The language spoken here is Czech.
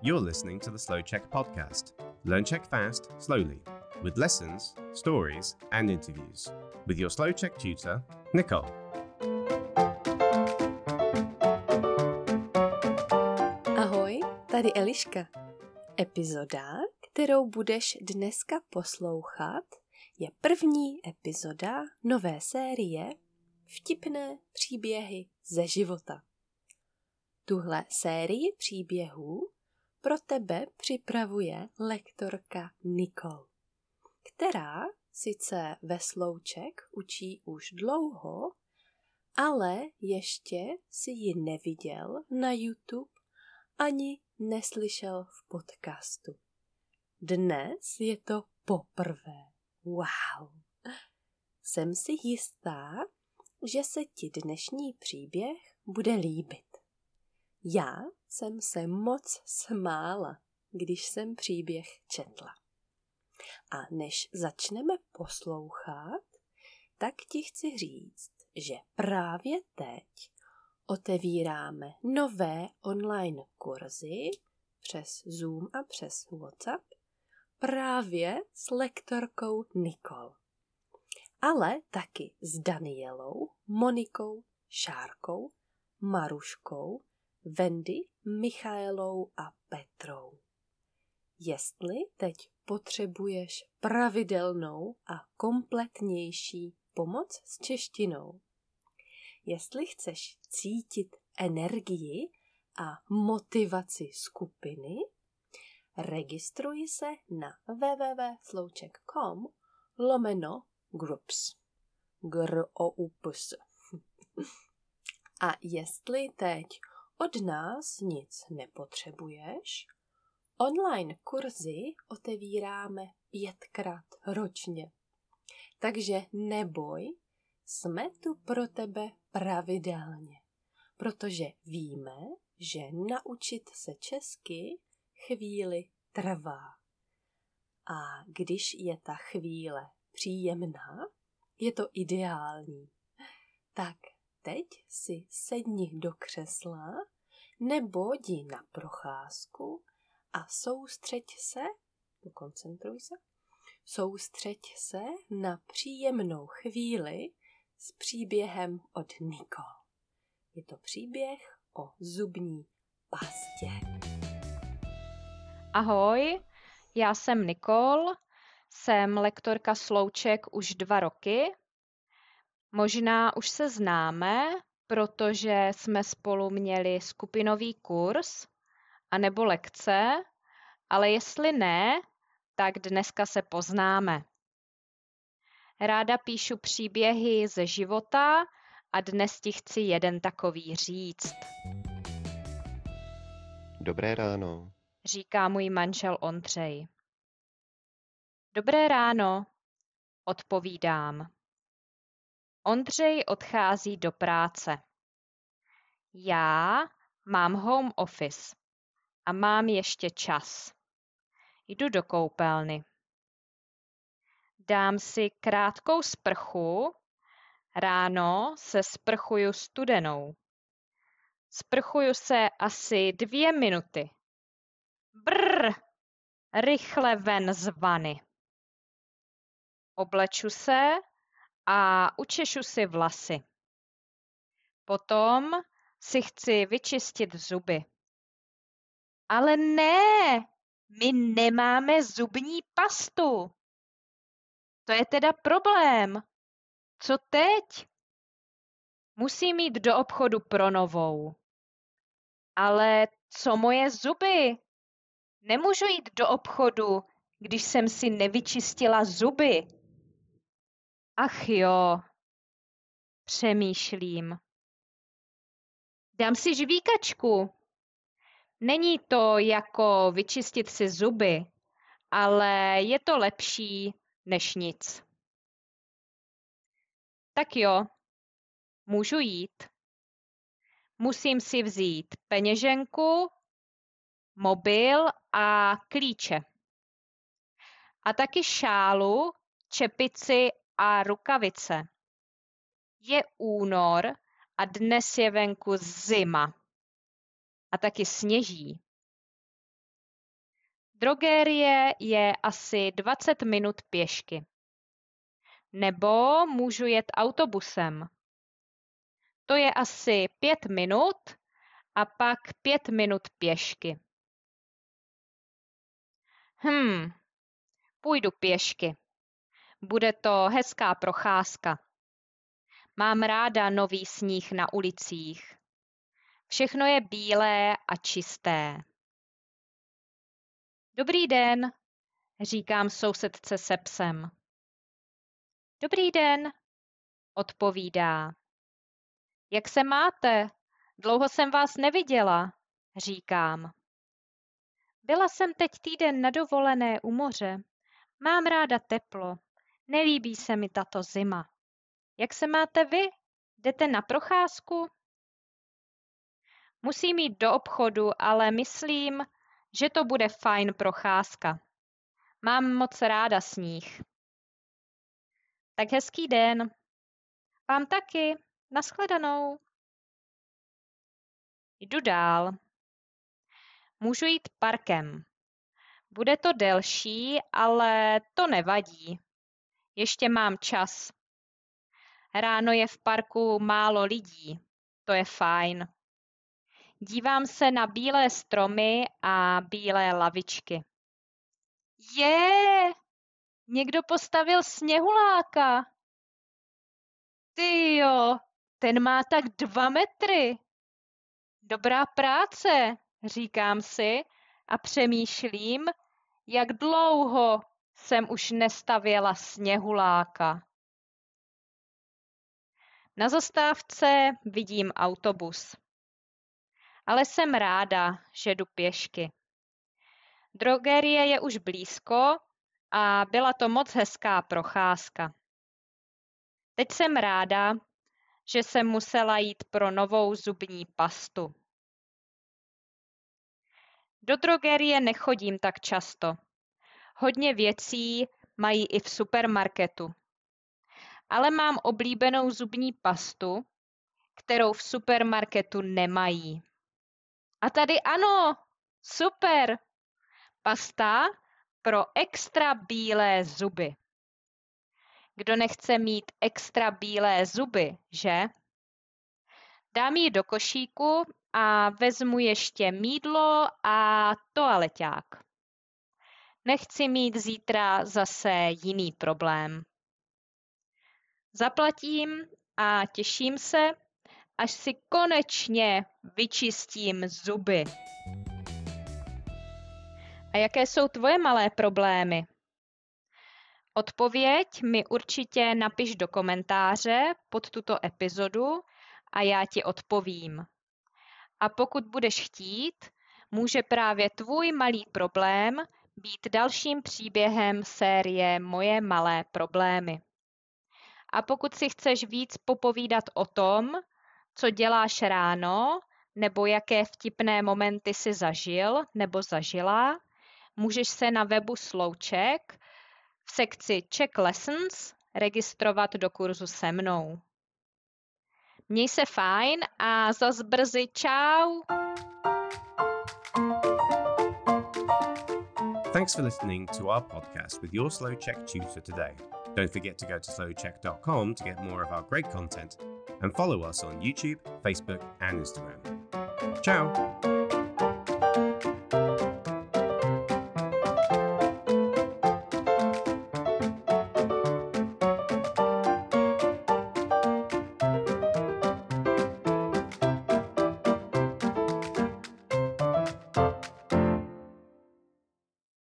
You're listening to the Slow Check podcast. Learn Czech fast, slowly, with lessons, stories, and interviews. With your Slow Check tutor, Nicole. Ahoj, tady Eliška. Epizoda, kterou budeš dneska poslouchat, je první epizoda nové série Vtipné příběhy ze života. Tuhle sérii příběhů pro tebe připravuje lektorka Nicole, která sice ve slouček učí už dlouho, ale ještě si ji neviděl na YouTube ani neslyšel v podcastu. Dnes je to poprvé. Wow! Jsem si jistá, že se ti dnešní příběh bude líbit. Já jsem se moc smála, když jsem příběh četla. A než začneme poslouchat, tak ti chci říct, že právě teď otevíráme nové online kurzy přes Zoom a přes WhatsApp právě s lektorkou Nikol. Ale taky s Danielou, Monikou, Šárkou, Maruškou, Wendy, Michaelou a Petrou. Jestli teď potřebuješ pravidelnou a kompletnější pomoc s češtinou, jestli chceš cítit energii a motivaci skupiny, registruj se na www.slouček.com lomeno groups. Gr o. A jestli teď od nás nic nepotřebuješ, online kurzy otevíráme pětkrát ročně. Takže neboj, jsme tu pro tebe pravidelně, protože víme, že naučit se česky chvíli trvá. A když je ta chvíle příjemná, je to ideální. Tak teď si sedni do křesla nebo jdi na procházku a soustřeď se, koncentruj se, soustřeď se na příjemnou chvíli s příběhem od Nikol. Je to příběh o zubní pastě. Ahoj, já jsem Nikol, jsem lektorka Slouček už dva roky. Možná už se známe, protože jsme spolu měli skupinový kurz anebo lekce, ale jestli ne, tak dneska se poznáme. Ráda píšu příběhy ze života a dnes ti chci jeden takový říct. Dobré ráno. Říká můj manžel Ondřej. Dobré ráno, odpovídám. Ondřej odchází do práce. Já mám home office a mám ještě čas. Jdu do koupelny. Dám si krátkou sprchu, ráno se sprchuju studenou. Sprchuju se asi dvě minuty. Brr, rychle ven z vany. Obleču se a učešu si vlasy. Potom si chci vyčistit zuby. Ale ne, my nemáme zubní pastu. To je teda problém. Co teď? Musím jít do obchodu pro novou. Ale co moje zuby? Nemůžu jít do obchodu, když jsem si nevyčistila zuby. Ach jo, přemýšlím. Dám si žvíkačku. Není to jako vyčistit si zuby, ale je to lepší než nic. Tak jo, můžu jít. Musím si vzít peněženku, mobil a klíče. A taky šálu, čepici a rukavice. Je únor a dnes je venku zima. A taky sněží. Drogérie je asi 20 minut pěšky. Nebo můžu jet autobusem. To je asi 5 minut a pak 5 minut pěšky. Hm, půjdu pěšky. Bude to hezká procházka. Mám ráda nový sníh na ulicích. Všechno je bílé a čisté. Dobrý den, říkám sousedce se psem. Dobrý den, odpovídá. Jak se máte? Dlouho jsem vás neviděla, říkám. Byla jsem teď týden na dovolené u moře. Mám ráda teplo. Nelíbí se mi tato zima. Jak se máte vy? Jdete na procházku? Musím jít do obchodu, ale myslím, že to bude fajn procházka. Mám moc ráda sníh. Tak hezký den. Vám taky. Naschledanou. Jdu dál. Můžu jít parkem. Bude to delší, ale to nevadí. Ještě mám čas. Ráno je v parku málo lidí. To je fajn. Dívám se na bílé stromy a bílé lavičky. Je, někdo postavil sněhuláka. Ty jo, ten má tak dva metry. Dobrá práce, říkám si a přemýšlím, jak dlouho jsem už nestavěla sněhuláka. Na zastávce vidím autobus. Ale jsem ráda, že jdu pěšky. Drogerie je už blízko a byla to moc hezká procházka. Teď jsem ráda, že jsem musela jít pro novou zubní pastu. Do drogerie nechodím tak často. Hodně věcí mají i v supermarketu. Ale mám oblíbenou zubní pastu, kterou v supermarketu nemají. A tady ano, super! Pasta pro extra bílé zuby. Kdo nechce mít extra bílé zuby, že? Dám ji do košíku a vezmu ještě mídlo a toaleťák. Nechci mít zítra zase jiný problém. Zaplatím a těším se, až si konečně vyčistím zuby. A jaké jsou tvoje malé problémy? Odpověď mi určitě napiš do komentáře pod tuto epizodu a já ti odpovím. A pokud budeš chtít, může právě tvůj malý problém být dalším příběhem série Moje malé problémy. A pokud si chceš víc popovídat o tom, co děláš ráno, nebo jaké vtipné momenty si zažil nebo zažila, můžeš se na webu Slouček v sekci Check Lessons registrovat do kurzu se mnou. Měj se fajn a zas brzy čau! Thanks for listening to our podcast with your Slow Check tutor today. Don't forget to go to slowcheck.com to get more of our great content and follow us on YouTube, Facebook, and Instagram. Ciao!